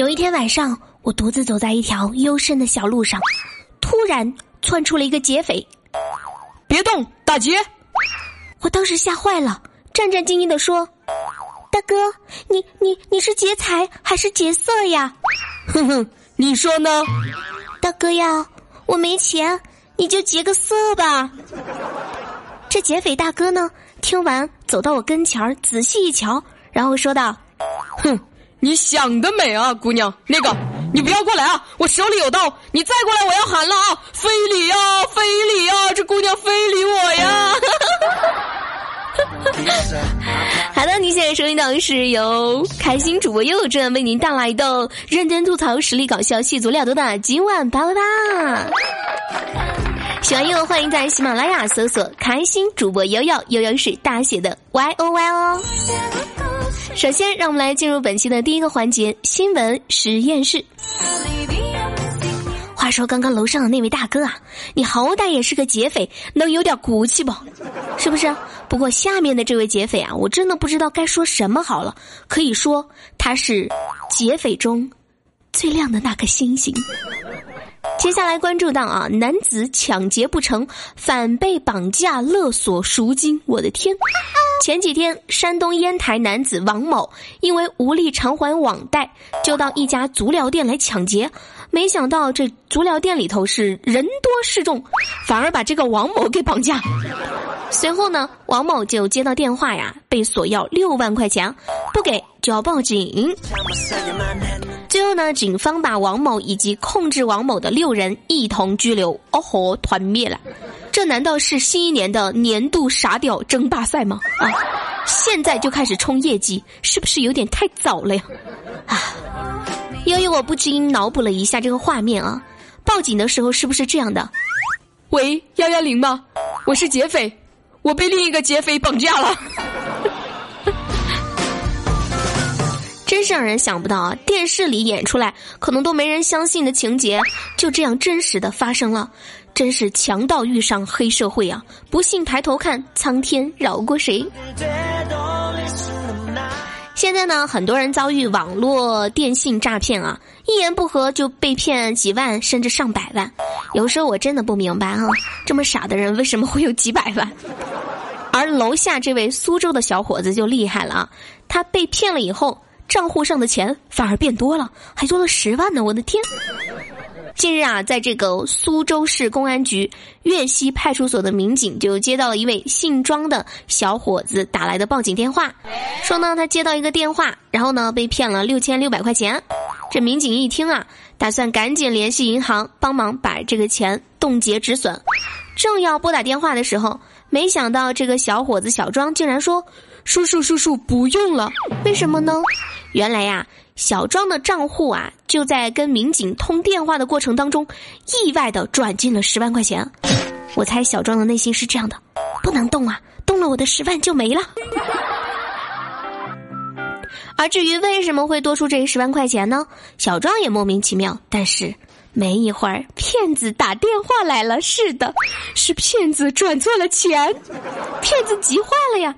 有一天晚上，我独自走在一条幽深的小路上，突然窜出了一个劫匪。别动，打劫！我当时吓坏了，战战兢兢地说：“大哥，你你你是劫财还是劫色呀？”哼哼，你说呢？大哥呀，我没钱，你就劫个色吧。这劫匪大哥呢，听完走到我跟前儿，仔细一瞧，然后说道：“哼。”你想得美啊，姑娘！那个，你不要过来啊！我手里有刀，你再过来，我要喊了啊！非礼呀，非礼呀！这姑娘非礼我呀！好的，你现在收听到是由开心主播悠悠正为您带来的认真吐槽、实力搞笑、戏足料多的今晚八八八。喜欢悠悠，欢迎在喜马拉雅搜索“开心主播悠悠”，悠悠是大写的 Y O Y 哦。首先，让我们来进入本期的第一个环节——新闻实验室。话说，刚刚楼上的那位大哥啊，你好歹也是个劫匪，能有点骨气不？是不是？不过下面的这位劫匪啊，我真的不知道该说什么好了。可以说，他是劫匪中最亮的那颗星星。接下来关注到啊，男子抢劫不成，反被绑架勒索赎金。我的天！前几天，山东烟台男子王某因为无力偿还网贷，就到一家足疗店来抢劫。没想到这足疗店里头是人多势众，反而把这个王某给绑架。随后呢，王某就接到电话呀，被索要六万块钱，不给就要报警。最后呢，警方把王某以及控制王某的六人一同拘留，哦吼，团灭了。这难道是新一年的年度傻屌争霸赛吗？啊，现在就开始冲业绩，是不是有点太早了呀？啊，由于我不禁脑补了一下这个画面啊，报警的时候是不是这样的？喂，幺幺零吗？我是劫匪，我被另一个劫匪绑架了。真是让人想不到啊！电视里演出来可能都没人相信的情节，就这样真实的发生了。真是强盗遇上黑社会啊！不信抬头看，苍天饶过谁？现在呢，很多人遭遇网络电信诈骗啊，一言不合就被骗几万甚至上百万。有时候我真的不明白啊，这么傻的人为什么会有几百万？而楼下这位苏州的小伙子就厉害了啊，他被骗了以后。账户上的钱反而变多了，还多了十万呢！我的天！近日啊，在这个苏州市公安局岳西派出所的民警就接到了一位姓庄的小伙子打来的报警电话，说呢他接到一个电话，然后呢被骗了六千六百块钱。这民警一听啊，打算赶紧联系银行帮忙把这个钱冻结止损。正要拨打电话的时候，没想到这个小伙子小庄竟然说。叔叔，叔叔，不用了。为什么呢？原来呀，小庄的账户啊，就在跟民警通电话的过程当中，意外的转进了十万块钱。我猜小庄的内心是这样的：不能动啊，动了我的十万就没了。而至于为什么会多出这十万块钱呢？小庄也莫名其妙。但是没一会儿，骗子打电话来了。是的，是骗子转错了钱，骗子急坏了呀。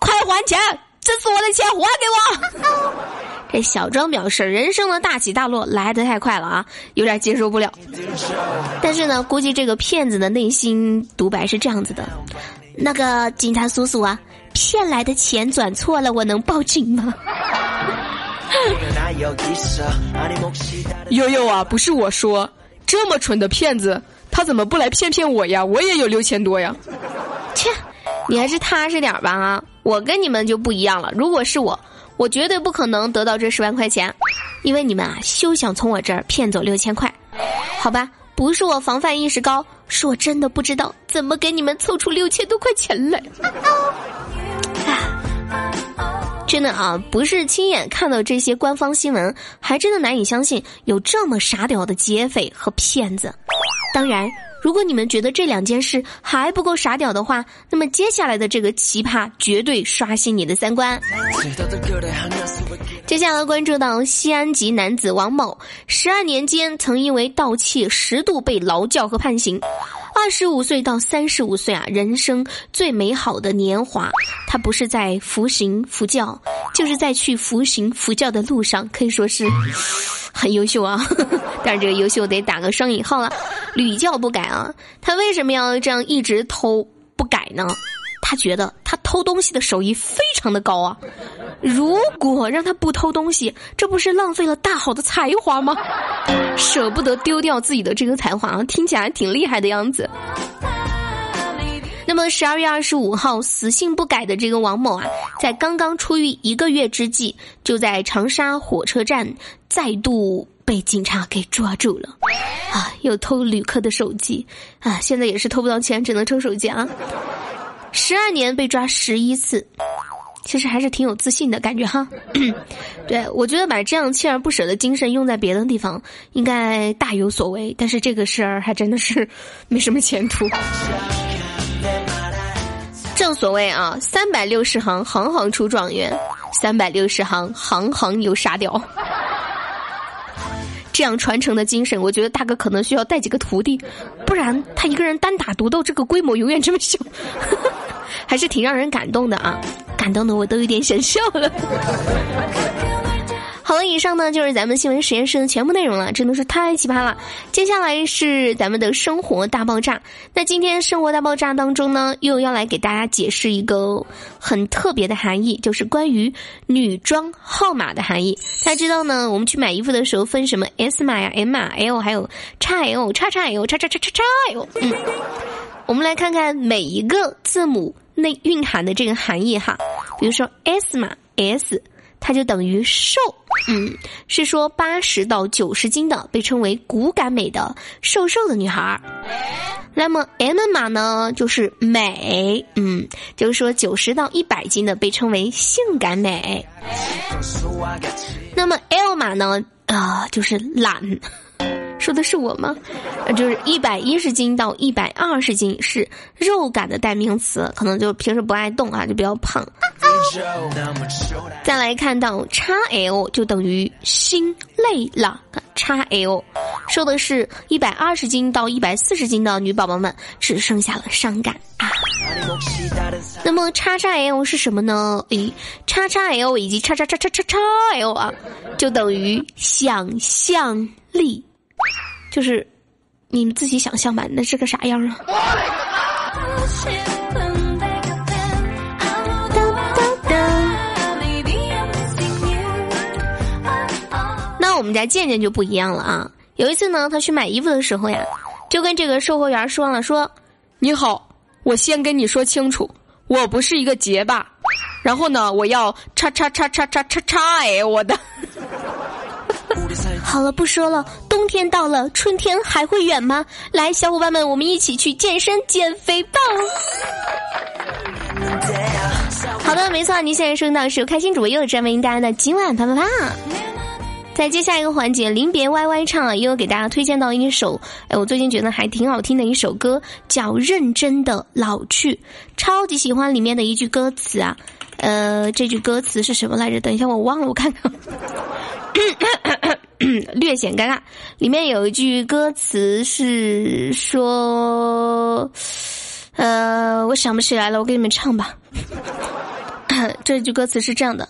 快还钱！这次我的钱，还给我！这小庄表示，人生的大起大落来得太快了啊，有点接受不了。但是呢，估计这个骗子的内心独白是这样子的：那个警察叔叔啊，骗来的钱转错了，我能报警吗？悠悠啊，不是我说，这么蠢的骗子，他怎么不来骗骗我呀？我也有六千多呀！切。你还是踏实点吧啊！我跟你们就不一样了。如果是我，我绝对不可能得到这十万块钱，因为你们啊，休想从我这儿骗走六千块。好吧，不是我防范意识高，是我真的不知道怎么给你们凑出六千多块钱来。真的啊，不是亲眼看到这些官方新闻，还真的难以相信有这么傻屌的劫匪和骗子。当然。如果你们觉得这两件事还不够傻屌的话，那么接下来的这个奇葩绝对刷新你的三观。接下来关注到西安籍男子王某，十二年间曾因为盗窃十度被劳教和判刑。二十五岁到三十五岁啊，人生最美好的年华，他不是在服刑服教，就是在去服刑服教的路上，可以说是很优秀啊。但是这个优秀得打个双引号了，屡教不改啊。他为什么要这样一直偷不改呢？他觉得他偷东西的手艺非常的高啊。如果让他不偷东西，这不是浪费了大好的才华吗？舍不得丢掉自己的这个才华啊，听起来挺厉害的样子。那么十二月二十五号，死性不改的这个王某啊，在刚刚出狱一个月之际，就在长沙火车站再度被警察给抓住了。啊，又偷旅客的手机啊，现在也是偷不到钱，只能偷手机啊。十二年被抓十一次。其实还是挺有自信的感觉哈，对我觉得把这样锲而不舍的精神用在别的地方，应该大有所为。但是这个事儿还真的是没什么前途。正所谓啊，三百六十行，行行出状元；三百六十行，行行有沙雕。这样传承的精神，我觉得大哥可能需要带几个徒弟，不然他一个人单打独斗，这个规模永远这么小，还是挺让人感动的啊。感动的我都有点想笑了。好了，以上呢就是咱们新闻实验室的全部内容了，真的是太奇葩了。接下来是咱们的生活大爆炸。那今天生活大爆炸当中呢，又要来给大家解释一个很特别的含义，就是关于女装号码的含义。大家知道呢，我们去买衣服的时候分什么 S 码呀、M 码、L 还有 XL、叉叉 L、叉叉叉叉叉 L。嗯，我们来看看每一个字母。内蕴含的这个含义哈，比如说 S 码，S 它就等于瘦，嗯，是说八十到九十斤的被称为骨感美的瘦瘦的女孩儿。那么 M 码呢，就是美，嗯，就是说九十到一百斤的被称为性感美。那么 L 码呢，啊，就是懒。说的是我吗？就是一百一十斤到一百二十斤是肉感的代名词，可能就平时不爱动啊，就比较胖。再来看到 x L 就等于心累了，x L 说的是一百二十斤到一百四十斤的女宝宝们只剩下了伤感啊。那么叉叉 L 是什么呢？诶，叉叉 L 以及叉叉叉叉叉叉 L 啊，就等于想象力。就是，你们自己想象吧，那是个啥样啊？们家健健就不一样了啊！有一次呢，他去买衣服的时候呀，就跟这个售货员说了：“说你好，我先跟你说清楚，我不是一个结巴。然后呢，我要叉叉叉叉叉叉叉哎，我的。”好了，不说了。冬天到了，春天还会远吗？来，小伙伴们，我们一起去健身减肥吧！好的，没错，您现在收听到是由开心主播又专门为您带来的今晚啪啪啪。在接下一个环节，临别 YY 唱啊，又给大家推荐到一首，哎，我最近觉得还挺好听的一首歌，叫《认真的老去》，超级喜欢里面的一句歌词啊，呃，这句歌词是什么来着？等一下，我忘了，我看看。略显尴尬，里面有一句歌词是说，呃，我想不起来了，我给你们唱吧。这句歌词是这样的：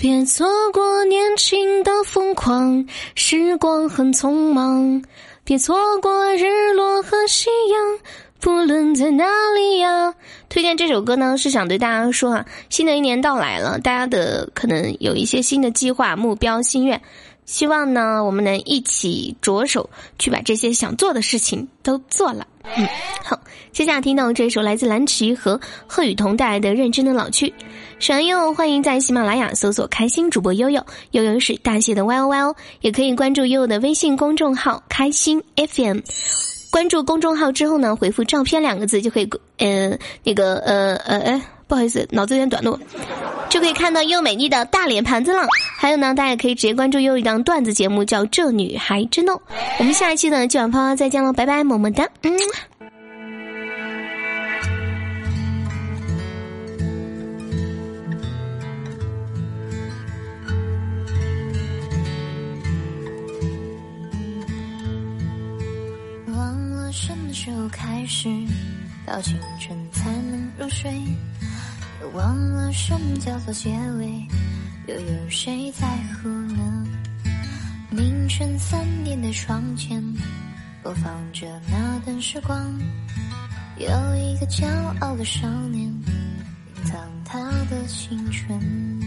别错过年轻的疯狂，时光很匆忙；别错过日落和夕阳，不论在哪里呀。推荐这首歌呢，是想对大家说啊，新的一年到来了，大家的可能有一些新的计划、目标、心愿。希望呢，我们能一起着手去把这些想做的事情都做了。嗯，好，接下来听到这首来自蓝旗和贺雨桐带来的《认真的老去》。喜欢悠悠，欢迎在喜马拉雅搜索“开心主播悠悠”，悠悠是大写的 Y O Y O，也可以关注悠悠的微信公众号“开心 FM”。关注公众号之后呢，回复“照片”两个字就可以，呃，那个，呃，呃，哎。不好意思，脑子有点短路，就可以看到又美丽的大脸盘子了。还有呢，大家可以直接关注又一档段子节目，叫《这女孩真逗》。我们下一期的今晚泡泡再见喽，拜拜，么么哒，嗯。忘了什么时候开。始，到青春才能入睡。忘了什么叫做结尾，又有谁在乎呢？凌晨三点的窗前，播放着那段时光。有一个骄傲的少年，隐藏他的青春。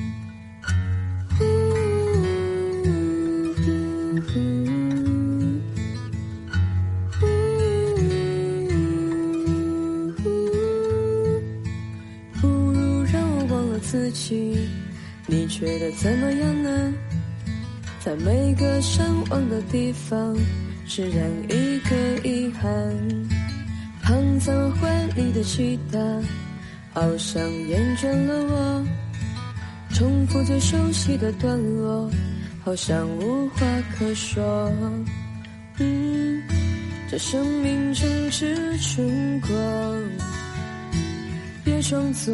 自己，你觉得怎么样呢？在每个向往的地方，释然一个遗憾，躺在怀里的期待，好像厌倦了我，重复最熟悉的段落，好像无话可说。嗯，这生命正值春光，别装作。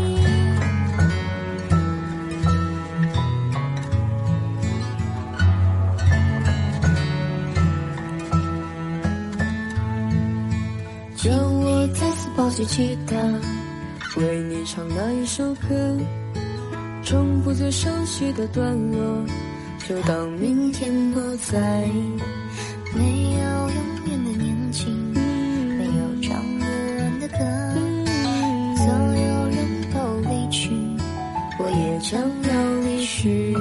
抱起吉他，为你唱那一首歌，重复最熟悉的段落，就当明天不在。没有永远的年轻，没有唱不完的歌，所有人都离去，我也将要离去。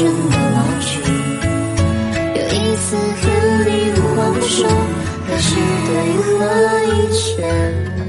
真的老去有一次和你无话不说开始对我了一切